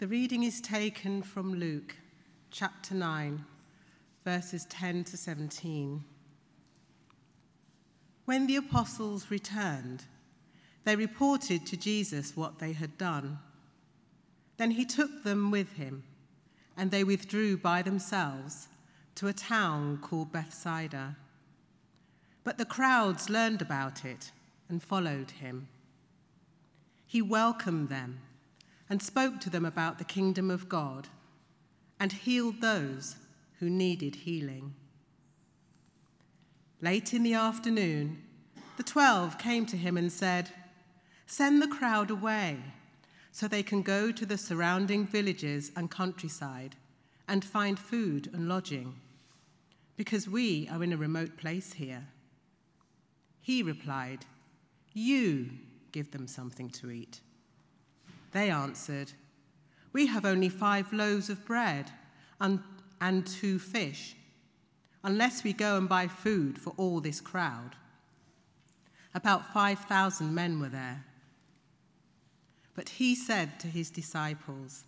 The reading is taken from Luke chapter 9, verses 10 to 17. When the apostles returned, they reported to Jesus what they had done. Then he took them with him, and they withdrew by themselves to a town called Bethsaida. But the crowds learned about it and followed him. He welcomed them and spoke to them about the kingdom of God and healed those who needed healing. Late in the afternoon, the twelve came to him and said, Send the crowd away so they can go to the surrounding villages and countryside and find food and lodging, because we are in a remote place here. He replied, You give them something to eat. They answered, We have only five loaves of bread and, and two fish, unless we go and buy food for all this crowd. About 5,000 men were there. But he said to his disciples,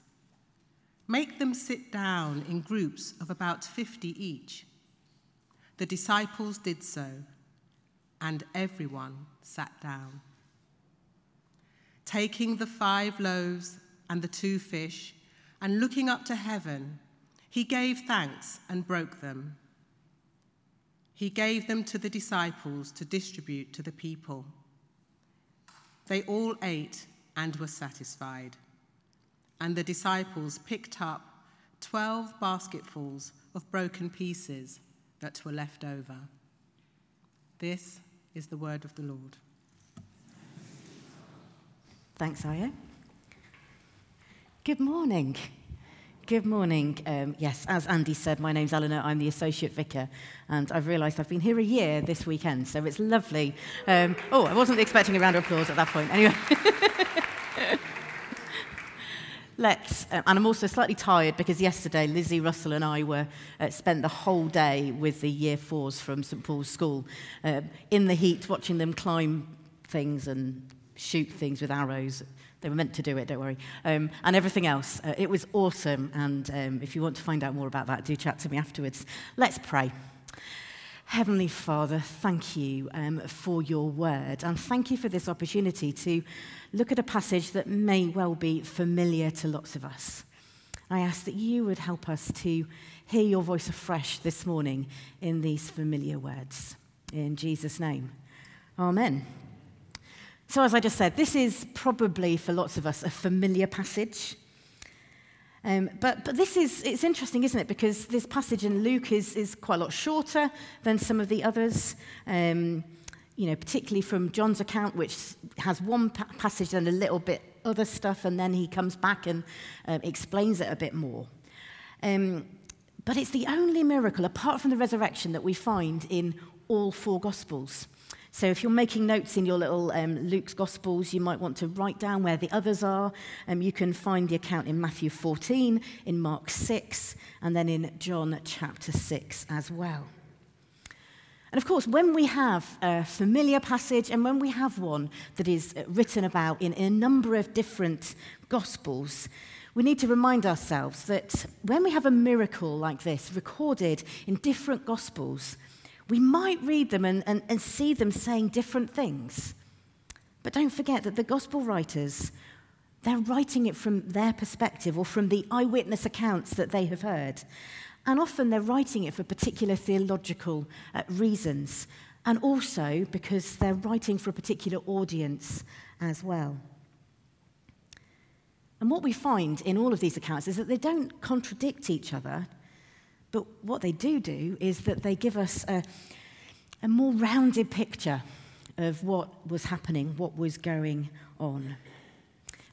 Make them sit down in groups of about 50 each. The disciples did so, and everyone sat down. Taking the five loaves and the two fish, and looking up to heaven, he gave thanks and broke them. He gave them to the disciples to distribute to the people. They all ate and were satisfied. And the disciples picked up 12 basketfuls of broken pieces that were left over. This is the word of the Lord. Thanks, Aya. Good morning. Good morning. Um, yes, as Andy said, my name's Eleanor. I'm the Associate Vicar, and I've realised I've been here a year this weekend, so it's lovely. Um, oh, I wasn't expecting a round of applause at that point. Anyway. Let's, um, and I'm also slightly tired because yesterday Lizzie Russell and I were uh, spent the whole day with the year fours from St Paul's School uh, in the heat, watching them climb things and shoot things with arrows. They were meant to do it, don't worry. Um, and everything else. Uh, it was awesome. And um, if you want to find out more about that, do chat to me afterwards. Let's pray. Heavenly Father, thank you um, for your word. And thank you for this opportunity to look at a passage that may well be familiar to lots of us. I ask that you would help us to hear your voice afresh this morning in these familiar words. In Jesus' name. Amen. So, as I just said, this is probably for lots of us a familiar passage. Um, but, but this is, it's interesting, isn't it? Because this passage in Luke is, is quite a lot shorter than some of the others. Um, you know, particularly from John's account, which has one pa- passage and a little bit other stuff, and then he comes back and uh, explains it a bit more. Um, but it's the only miracle, apart from the resurrection, that we find in all four Gospels. So if you're making notes in your little um, Luke's Gospels, you might want to write down where the others are. Um, you can find the account in Matthew 14, in Mark 6, and then in John chapter 6 as well. And of course, when we have a familiar passage and when we have one that is written about in a number of different Gospels, we need to remind ourselves that when we have a miracle like this recorded in different Gospels, we might read them and, and, and see them saying different things. But don't forget that the gospel writers, they're writing it from their perspective or from the eyewitness accounts that they have heard. And often they're writing it for particular theological uh, reasons, and also because they're writing for a particular audience as well. And what we find in all of these accounts is that they don't contradict each other, but what they do do is that they give us a, a more rounded picture of what was happening, what was going on.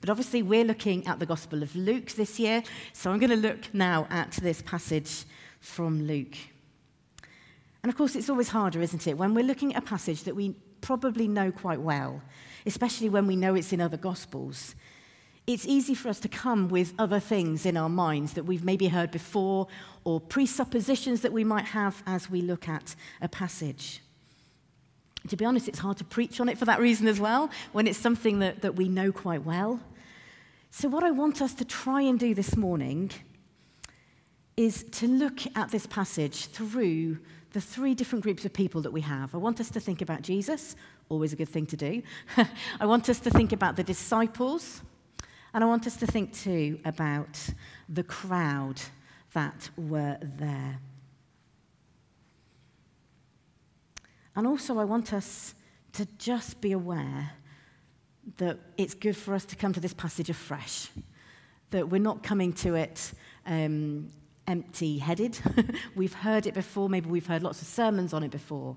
But obviously, we're looking at the Gospel of Luke this year, so I'm going to look now at this passage from Luke. And of course, it's always harder, isn't it, when we're looking at a passage that we probably know quite well, especially when we know it's in other Gospels it's easy for us to come with other things in our minds that we've maybe heard before or presuppositions that we might have as we look at a passage. To be honest, it's hard to preach on it for that reason as well, when it's something that, that we know quite well. So, what I want us to try and do this morning is to look at this passage through the three different groups of people that we have. I want us to think about Jesus, always a good thing to do. I want us to think about the disciples, and I want us to think too about the crowd that were there. And also, I want us to just be aware that it's good for us to come to this passage afresh, that we're not coming to it um, empty headed. we've heard it before, maybe we've heard lots of sermons on it before.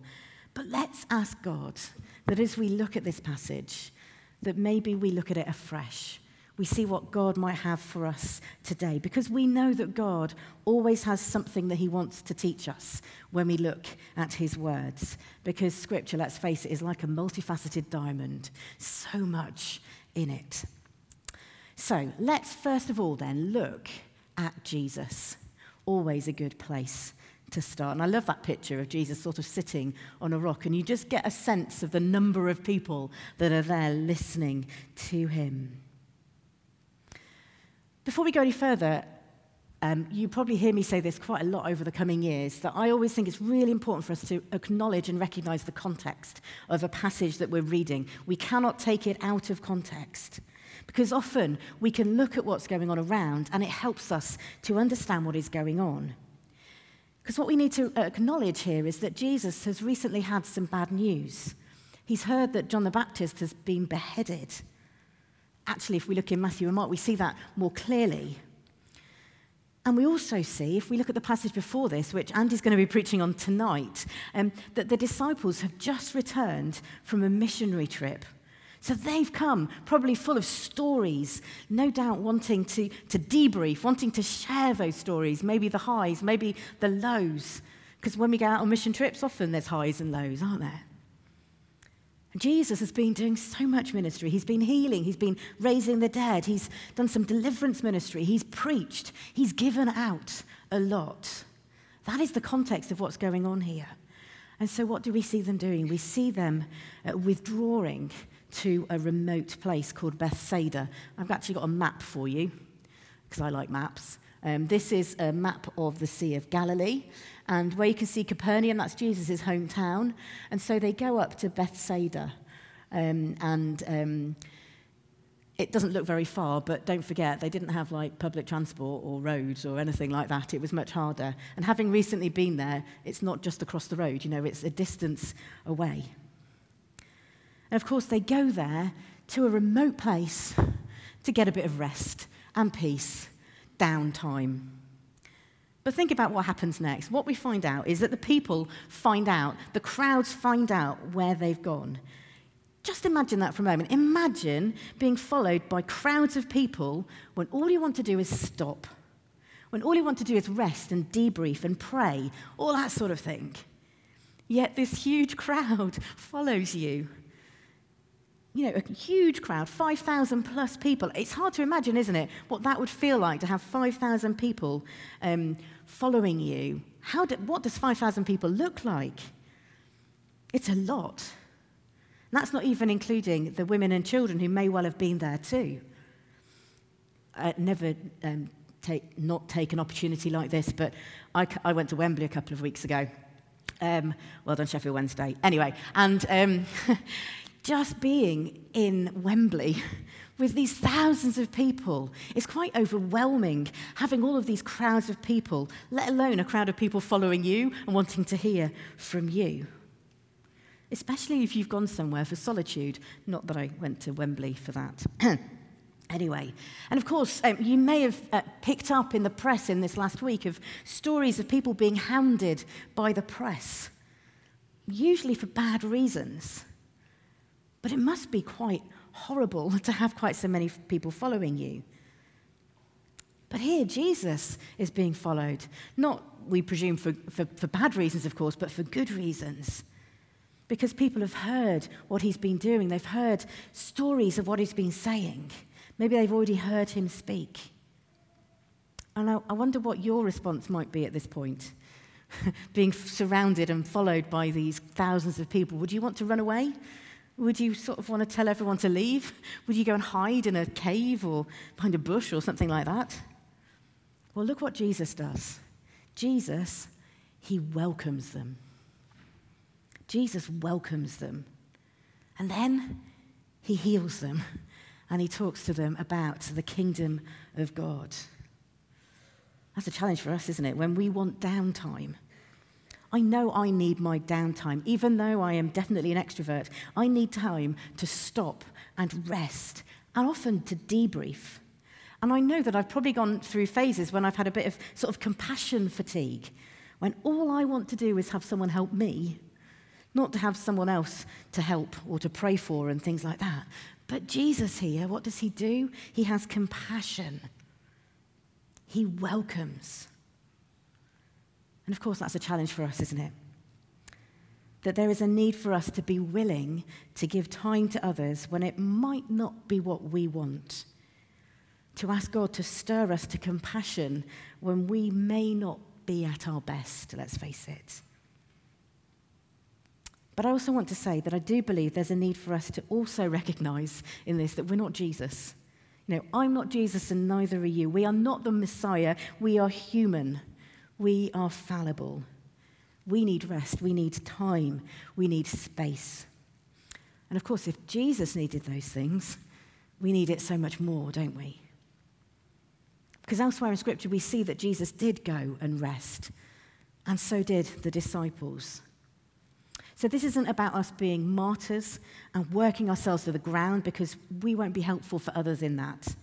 But let's ask God that as we look at this passage, that maybe we look at it afresh. We see what God might have for us today because we know that God always has something that He wants to teach us when we look at His words. Because Scripture, let's face it, is like a multifaceted diamond, so much in it. So let's first of all then look at Jesus always a good place to start. And I love that picture of Jesus sort of sitting on a rock, and you just get a sense of the number of people that are there listening to him. Before we go any further, um, you probably hear me say this quite a lot over the coming years that I always think it's really important for us to acknowledge and recognize the context of a passage that we're reading. We cannot take it out of context. Because often we can look at what's going on around and it helps us to understand what is going on. Because what we need to acknowledge here is that Jesus has recently had some bad news. He's heard that John the Baptist has been beheaded. Actually, if we look in Matthew and Mark, we see that more clearly. And we also see, if we look at the passage before this, which Andy's going to be preaching on tonight, um, that the disciples have just returned from a missionary trip so they've come, probably full of stories, no doubt wanting to, to debrief, wanting to share those stories, maybe the highs, maybe the lows. Because when we go out on mission trips, often there's highs and lows, aren't there? Jesus has been doing so much ministry. He's been healing, he's been raising the dead, he's done some deliverance ministry, he's preached, he's given out a lot. That is the context of what's going on here. And so, what do we see them doing? We see them uh, withdrawing to a remote place called Bethsaida. I've actually got a map for you because I like maps. Um, this is a map of the Sea of Galilee, and where you can see Capernaum, that's Jesus' hometown. And so they go up to Bethsaida, um, and um, it doesn't look very far, but don't forget, they didn't have like public transport or roads or anything like that. It was much harder. And having recently been there, it's not just across the road, you know, it's a distance away. And of course, they go there to a remote place to get a bit of rest and peace, downtime. But think about what happens next. What we find out is that the people find out, the crowds find out where they've gone. Just imagine that for a moment. Imagine being followed by crowds of people when all you want to do is stop, when all you want to do is rest and debrief and pray, all that sort of thing. Yet this huge crowd follows you you know, a huge crowd, 5,000 plus people. It's hard to imagine, isn't it, what that would feel like to have 5,000 people um, following you. How do, what does 5,000 people look like? It's a lot. And that's not even including the women and children who may well have been there too. Uh, never um, take, not take an opportunity like this, but I, I went to Wembley a couple of weeks ago. Um, well done, Sheffield Wednesday. Anyway, and um, just being in Wembley with these thousands of people is quite overwhelming, having all of these crowds of people, let alone a crowd of people following you and wanting to hear from you. Especially if you've gone somewhere for solitude. Not that I went to Wembley for that. Anyway, and of course, um, you may have uh, picked up in the press in this last week of stories of people being hounded by the press, usually for bad reasons. But it must be quite horrible to have quite so many people following you. But here, Jesus is being followed. Not, we presume, for, for, for, bad reasons, of course, but for good reasons. Because people have heard what he's been doing, they've heard stories of what he's been saying. Maybe they've already heard him speak. And I, I wonder what your response might be at this point. Being surrounded and followed by these thousands of people. Would you want to run away? Would you sort of want to tell everyone to leave? Would you go and hide in a cave or behind a bush or something like that? Well, look what Jesus does. Jesus, he welcomes them. Jesus welcomes them. And then he heals them and he talks to them about the kingdom of God. That's a challenge for us, isn't it? When we want downtime. I know I need my downtime. Even though I am definitely an extrovert, I need time to stop and rest and often to debrief. And I know that I've probably gone through phases when I've had a bit of sort of compassion fatigue, when all I want to do is have someone help me, not to have someone else to help or to pray for and things like that. But Jesus here, what does he do? He has compassion. He welcomes. And of course, that's a challenge for us, isn't it? That there is a need for us to be willing to give time to others when it might not be what we want. To ask God to stir us to compassion when we may not be at our best, let's face it. But I also want to say that I do believe there's a need for us to also recognize in this that we're not Jesus. You know, I'm not Jesus and neither are you. We are not the Messiah. We are human. We are fallible. We need rest. We need time. We need space. And of course, if Jesus needed those things, we need it so much more, don't we? Because elsewhere in Scripture, we see that Jesus did go and rest, and so did the disciples. So, this isn't about us being martyrs and working ourselves to the ground because we won't be helpful for others in that.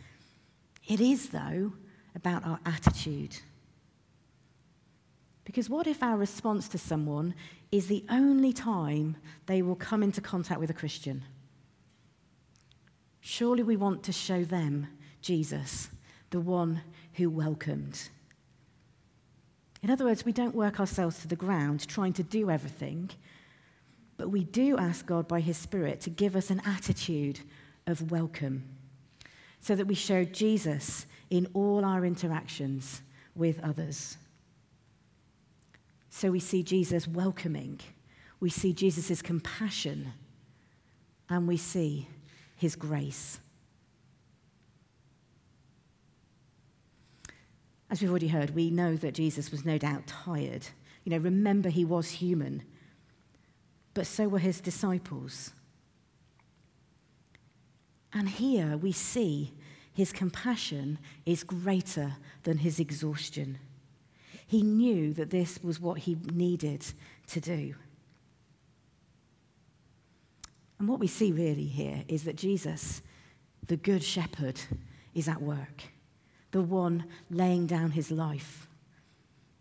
It is, though, about our attitude. Because what if our response to someone is the only time they will come into contact with a Christian? Surely we want to show them Jesus, the one who welcomed. In other words, we don't work ourselves to the ground trying to do everything but we do ask God by His Spirit to give us an attitude of welcome so that we show Jesus in all our interactions with others. So we see Jesus welcoming, we see Jesus' compassion, and we see his grace. As we've already heard, we know that Jesus was no doubt tired. You know, remember, he was human but so were his disciples. And here we see his compassion is greater than his exhaustion. He knew that this was what he needed to do. And what we see really here is that Jesus, the Good Shepherd, is at work, the one laying down his life,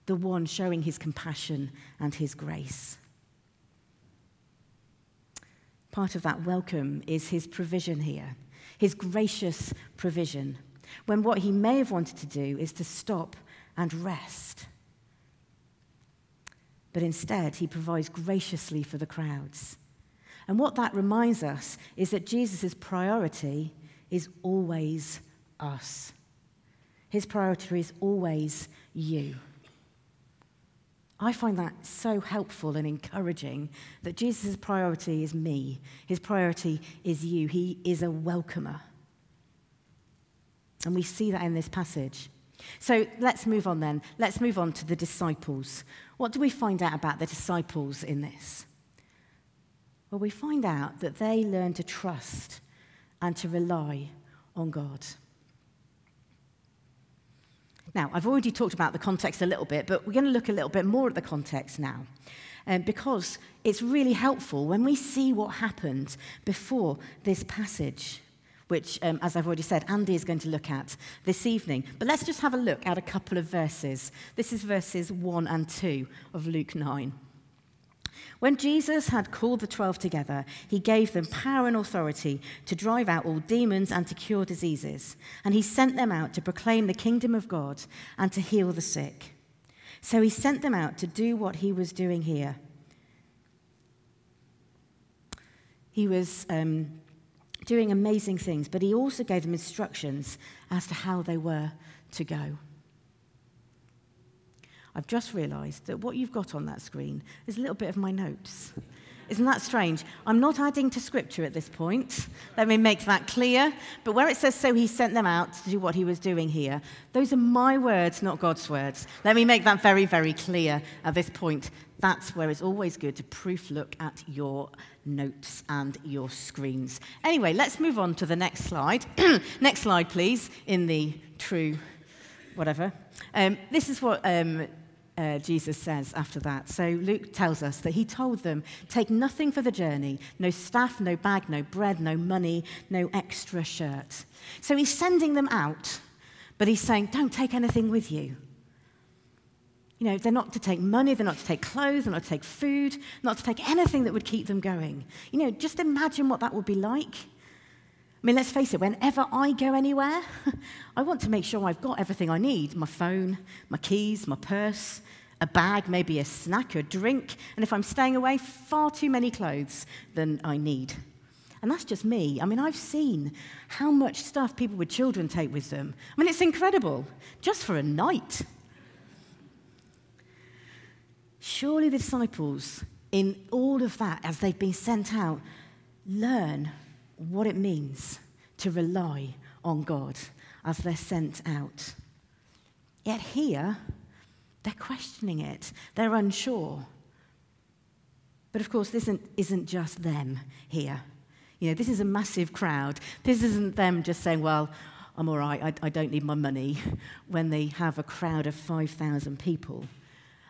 the one showing his compassion and his grace part of that welcome is his provision here, his gracious provision, when what he may have wanted to do is to stop and rest. But instead, he provides graciously for the crowds. And what that reminds us is that Jesus' priority is always us. His priority is always you. I find that so helpful and encouraging that Jesus' priority is me. His priority is you. He is a welcomer. And we see that in this passage. So let's move on then. Let's move on to the disciples. What do we find out about the disciples in this? Well, we find out that they learn to trust and to rely on God. Now, I've already talked about the context a little bit, but we're going to look a little bit more at the context now. Um, because it's really helpful when we see what happened before this passage, which, um, as I've already said, Andy is going to look at this evening. But let's just have a look at a couple of verses. This is verses 1 and 2 of Luke 9. When Jesus had called the twelve together, he gave them power and authority to drive out all demons and to cure diseases. And he sent them out to proclaim the kingdom of God and to heal the sick. So he sent them out to do what he was doing here. He was um, doing amazing things, but he also gave them instructions as to how they were to go. I've just realised that what you've got on that screen is a little bit of my notes. Isn't that strange? I'm not adding to scripture at this point. Let me make that clear. But where it says, so he sent them out to do what he was doing here, those are my words, not God's words. Let me make that very, very clear at this point. That's where it's always good to proof look at your notes and your screens. Anyway, let's move on to the next slide. next slide, please, in the true whatever. Um, this is what um, uh, Jesus says after that. So Luke tells us that he told them, Take nothing for the journey no staff, no bag, no bread, no money, no extra shirt. So he's sending them out, but he's saying, Don't take anything with you. You know, they're not to take money, they're not to take clothes, they're not to take food, not to take anything that would keep them going. You know, just imagine what that would be like. I mean, let's face it, whenever I go anywhere, I want to make sure I've got everything I need my phone, my keys, my purse, a bag, maybe a snack, a drink, and if I'm staying away, far too many clothes than I need. And that's just me. I mean, I've seen how much stuff people with children take with them. I mean, it's incredible, just for a night. Surely the disciples, in all of that, as they've been sent out, learn what it means to rely on God as they're sent out. Yet here, they're questioning it, they're unsure. But of course, this isn't, isn't just them here. You know, this is a massive crowd. This isn't them just saying, well, I'm all right, I, I don't need my money, when they have a crowd of 5,000 people.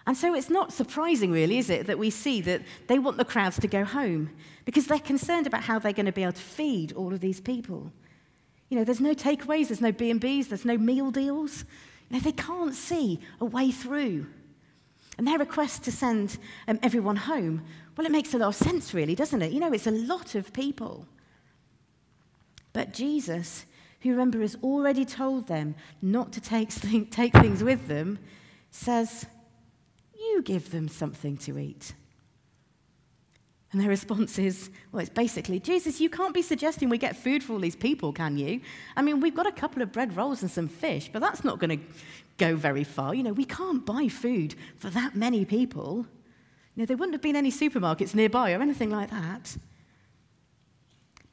And so it's not surprising, really, is it, that we see that they want the crowds to go home because they're concerned about how they're going to be able to feed all of these people. You know, there's no takeaways, there's no B&Bs, there's no meal deals. You know, they can't see a way through. And their request to send um, everyone home, well, it makes a lot of sense, really, doesn't it? You know, it's a lot of people. But Jesus, who remember has already told them not to take, take things with them, says, you give them something to eat. And their response is, well, it's basically, Jesus, you can't be suggesting we get food for all these people, can you? I mean, we've got a couple of bread rolls and some fish, but that's not going to go very far. You know, we can't buy food for that many people. You know, there wouldn't have been any supermarkets nearby or anything like that.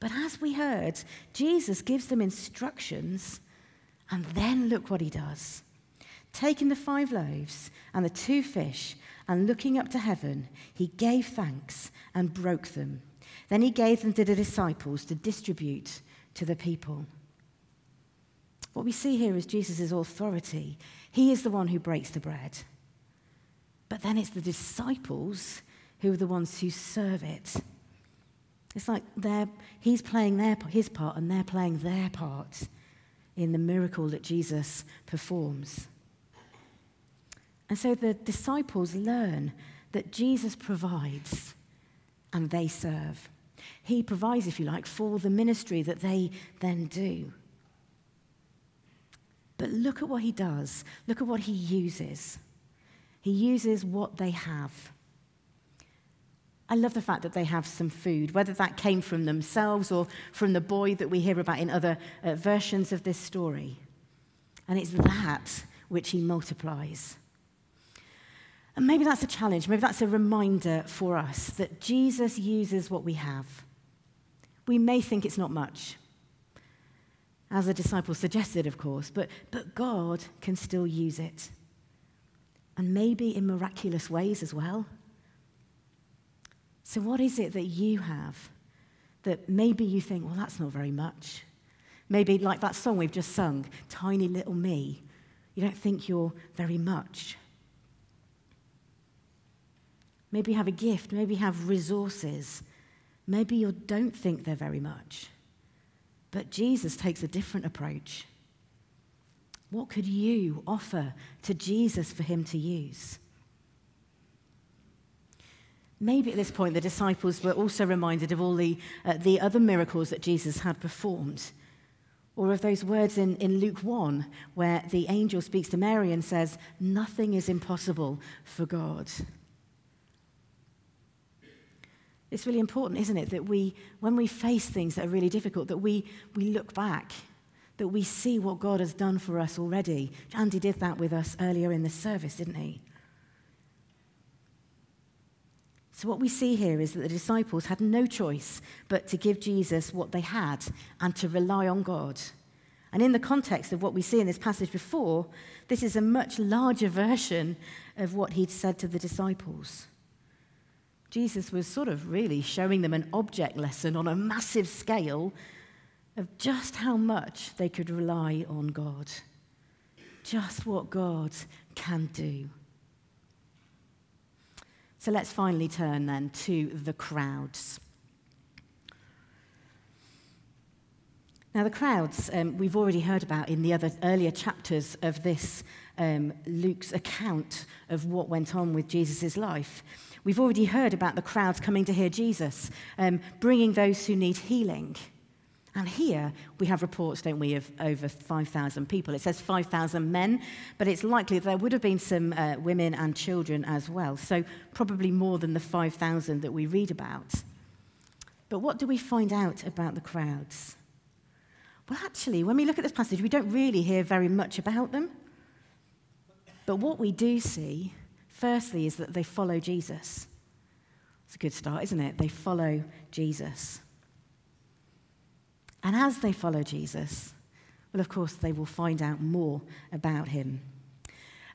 But as we heard, Jesus gives them instructions, and then look what he does. Taking the five loaves and the two fish, and looking up to heaven, he gave thanks and broke them. Then he gave them to the disciples to distribute to the people. What we see here is Jesus' authority. He is the one who breaks the bread. But then it's the disciples who are the ones who serve it. It's like he's playing their, his part and they're playing their part in the miracle that Jesus performs. And so the disciples learn that Jesus provides and they serve. He provides, if you like, for the ministry that they then do. But look at what he does. Look at what he uses. He uses what they have. I love the fact that they have some food, whether that came from themselves or from the boy that we hear about in other uh, versions of this story. And it's that which he multiplies. And maybe that's a challenge. Maybe that's a reminder for us that Jesus uses what we have. We may think it's not much, as the disciples suggested, of course, but, but God can still use it. And maybe in miraculous ways as well. So, what is it that you have that maybe you think, well, that's not very much? Maybe, like that song we've just sung, Tiny Little Me, you don't think you're very much. Maybe you have a gift. Maybe you have resources. Maybe you don't think they're very much. But Jesus takes a different approach. What could you offer to Jesus for him to use? Maybe at this point the disciples were also reminded of all the, uh, the other miracles that Jesus had performed. Or of those words in, in Luke 1, where the angel speaks to Mary and says, Nothing is impossible for God. It's really important, isn't it, that we, when we face things that are really difficult, that we, we look back, that we see what God has done for us already. Andy did that with us earlier in the service, didn't he? So, what we see here is that the disciples had no choice but to give Jesus what they had and to rely on God. And in the context of what we see in this passage before, this is a much larger version of what he'd said to the disciples. Jesus was sort of really showing them an object lesson on a massive scale of just how much they could rely on God, just what God can do. So let's finally turn then to the crowds. Now, the crowds um, we've already heard about in the other earlier chapters of this um, Luke's account of what went on with Jesus' life. We've already heard about the crowds coming to hear Jesus, um, bringing those who need healing. And here we have reports, don't we, of over 5,000 people. It says 5,000 men, but it's likely there would have been some uh, women and children as well. So probably more than the 5,000 that we read about. But what do we find out about the crowds? Well, actually, when we look at this passage, we don't really hear very much about them. But what we do see, firstly, is that they follow Jesus. It's a good start, isn't it? They follow Jesus. And as they follow Jesus, well, of course, they will find out more about him.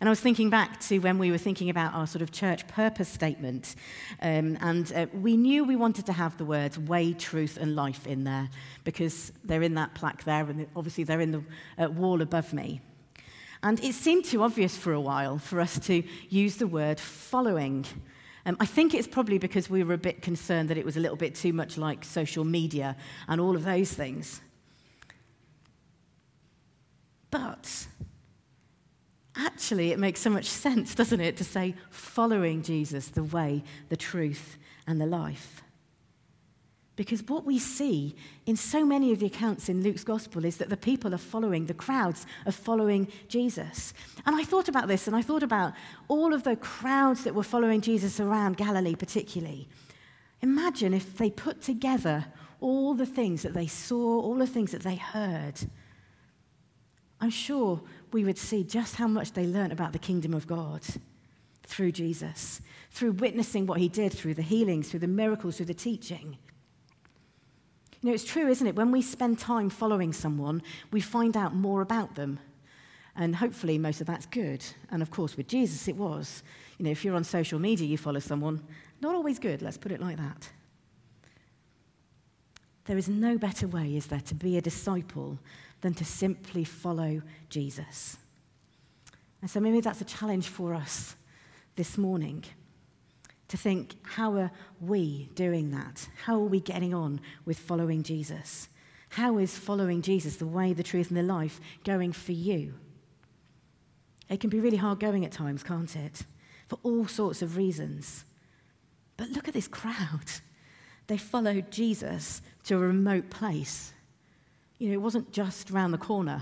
And I was thinking back to when we were thinking about our sort of church purpose statement. Um, and uh, we knew we wanted to have the words way, truth, and life in there because they're in that plaque there, and obviously they're in the uh, wall above me. And it seemed too obvious for a while for us to use the word following um, I think it's probably because we were a bit concerned that it was a little bit too much like social media and all of those things. But actually, it makes so much sense, doesn't it, to say following Jesus, the way, the truth, and the life. Because what we see in so many of the accounts in Luke's gospel is that the people are following, the crowds are following Jesus. And I thought about this and I thought about all of the crowds that were following Jesus around Galilee, particularly. Imagine if they put together all the things that they saw, all the things that they heard. I'm sure we would see just how much they learned about the kingdom of God through Jesus, through witnessing what he did, through the healings, through the miracles, through the teaching. You know, it's true, isn't it? When we spend time following someone, we find out more about them. And hopefully, most of that's good. And of course, with Jesus, it was. You know, if you're on social media, you follow someone, not always good, let's put it like that. There is no better way, is there, to be a disciple than to simply follow Jesus. And so maybe that's a challenge for us this morning to think, how are we doing that? How are we getting on with following Jesus? How is following Jesus, the way, the truth, and the life, going for you? It can be really hard going at times, can't it? For all sorts of reasons. But look at this crowd. They followed Jesus to a remote place. You know, it wasn't just round the corner,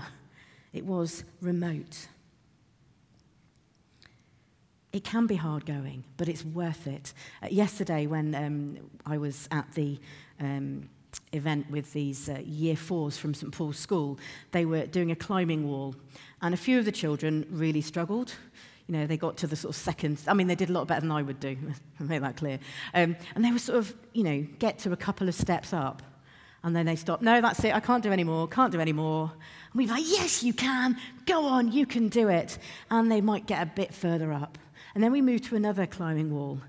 it was remote. it can be hard going, but it's worth it. Uh, yesterday, when um, I was at the um, event with these uh, year fours from St Paul's School, they were doing a climbing wall, and a few of the children really struggled. You know, they got to the sort of second, I mean, they did a lot better than I would do, I'll make that clear. Um, and they were sort of, you know, get to a couple of steps up, and then they stop. No, that's it. I can't do any more. Can't do any more. And we'd be like, yes, you can. Go on, you can do it. And they might get a bit further up. And then we moved to another climbing wall,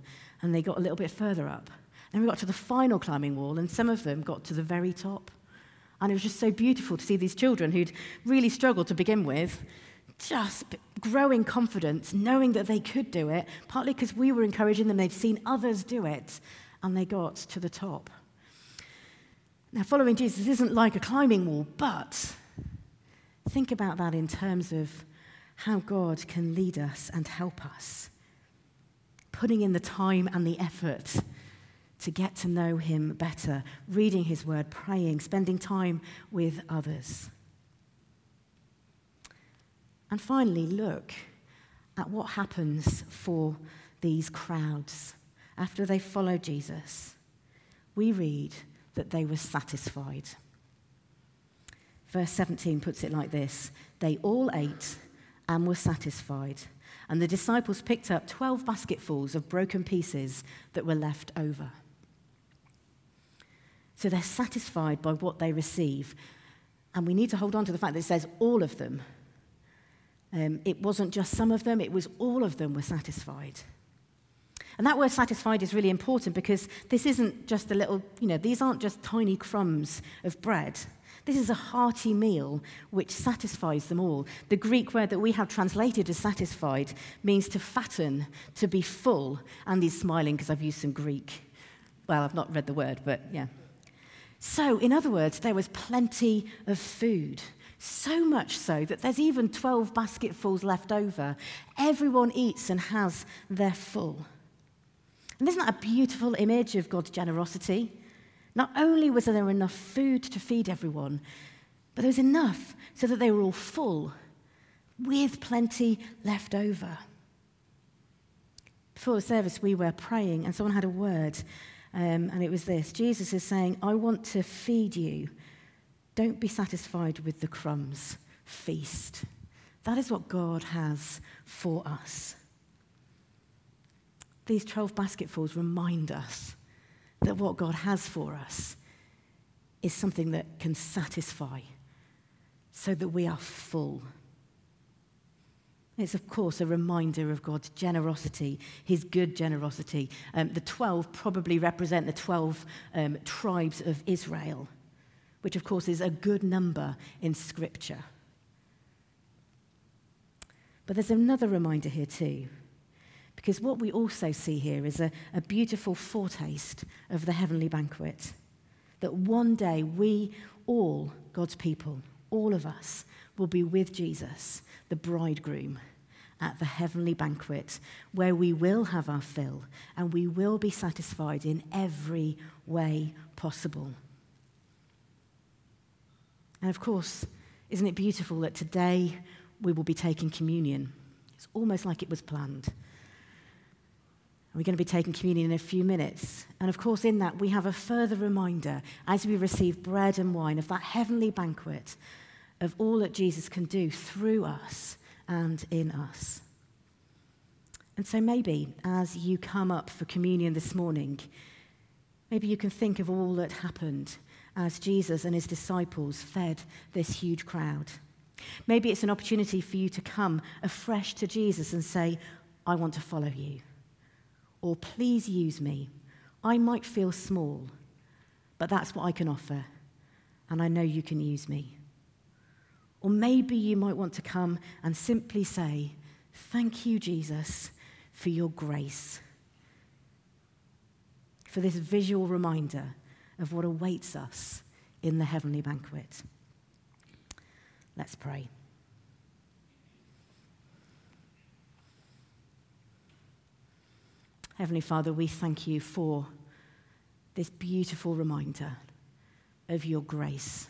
and they got a little bit further up. Then we got to the final climbing wall, and some of them got to the very top. And it was just so beautiful to see these children who'd really struggled to begin with, just growing confidence, knowing that they could do it, partly because we were encouraging them, they'd seen others do it, and they got to the top. Now, following Jesus isn't like a climbing wall, but think about that in terms of how God can lead us and help us, putting in the time and the effort to get to know Him better, reading His Word, praying, spending time with others. And finally, look at what happens for these crowds after they follow Jesus. We read that they were satisfied. Verse 17 puts it like this They all ate and were satisfied, And the disciples picked up 12 basketfuls of broken pieces that were left over. So they're satisfied by what they receive. And we need to hold on to the fact that it says all of them. Um, it wasn't just some of them, it was all of them were satisfied. And that word satisfied is really important because this isn't just a little, you know, these aren't just tiny crumbs of bread. This is a hearty meal which satisfies them all. The Greek word that we have translated as satisfied means to fatten, to be full. Andy's smiling because I've used some Greek. Well, I've not read the word, but yeah. So, in other words, there was plenty of food. So much so that there's even 12 basketfuls left over. Everyone eats and has their full. And isn't that a beautiful image of God's generosity? Not only was there enough food to feed everyone, but there was enough so that they were all full, with plenty left over. Before the service, we were praying, and someone had a word, um, and it was this Jesus is saying, I want to feed you. Don't be satisfied with the crumbs, feast. That is what God has for us. These 12 basketfuls remind us that what God has for us is something that can satisfy so that we are full. It's, of course, a reminder of God's generosity, his good generosity. Um, the 12 probably represent the 12 um, tribes of Israel, which, of course, is a good number in Scripture. But there's another reminder here, too. Because what we also see here is a, a beautiful foretaste of the heavenly banquet. That one day we all, God's people, all of us, will be with Jesus, the bridegroom, at the heavenly banquet, where we will have our fill and we will be satisfied in every way possible. And of course, isn't it beautiful that today we will be taking communion? It's almost like it was planned. We're going to be taking communion in a few minutes. And of course, in that, we have a further reminder as we receive bread and wine of that heavenly banquet of all that Jesus can do through us and in us. And so maybe as you come up for communion this morning, maybe you can think of all that happened as Jesus and his disciples fed this huge crowd. Maybe it's an opportunity for you to come afresh to Jesus and say, I want to follow you or please use me. I might feel small, but that's what I can offer, and I know you can use me. Or maybe you might want to come and simply say, Thank you, Jesus, for your grace, for this visual reminder of what awaits us in the heavenly banquet. Let's pray. Heavenly Father, we thank you for this beautiful reminder of your grace,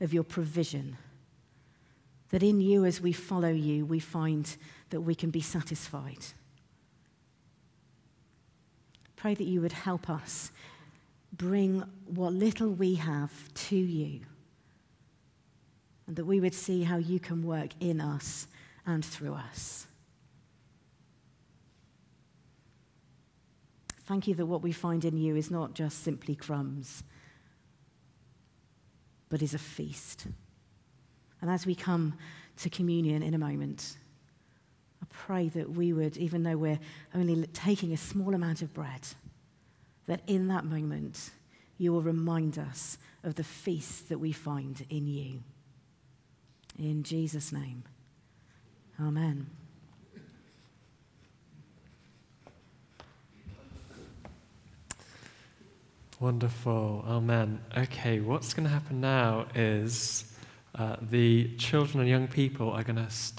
of your provision. That in you, as we follow you, we find that we can be satisfied. Pray that you would help us bring what little we have to you, and that we would see how you can work in us and through us. Thank you that what we find in you is not just simply crumbs, but is a feast. And as we come to communion in a moment, I pray that we would, even though we're only taking a small amount of bread, that in that moment you will remind us of the feast that we find in you. In Jesus' name, amen. Wonderful. Amen. Okay, what's going to happen now is uh, the children and young people are going to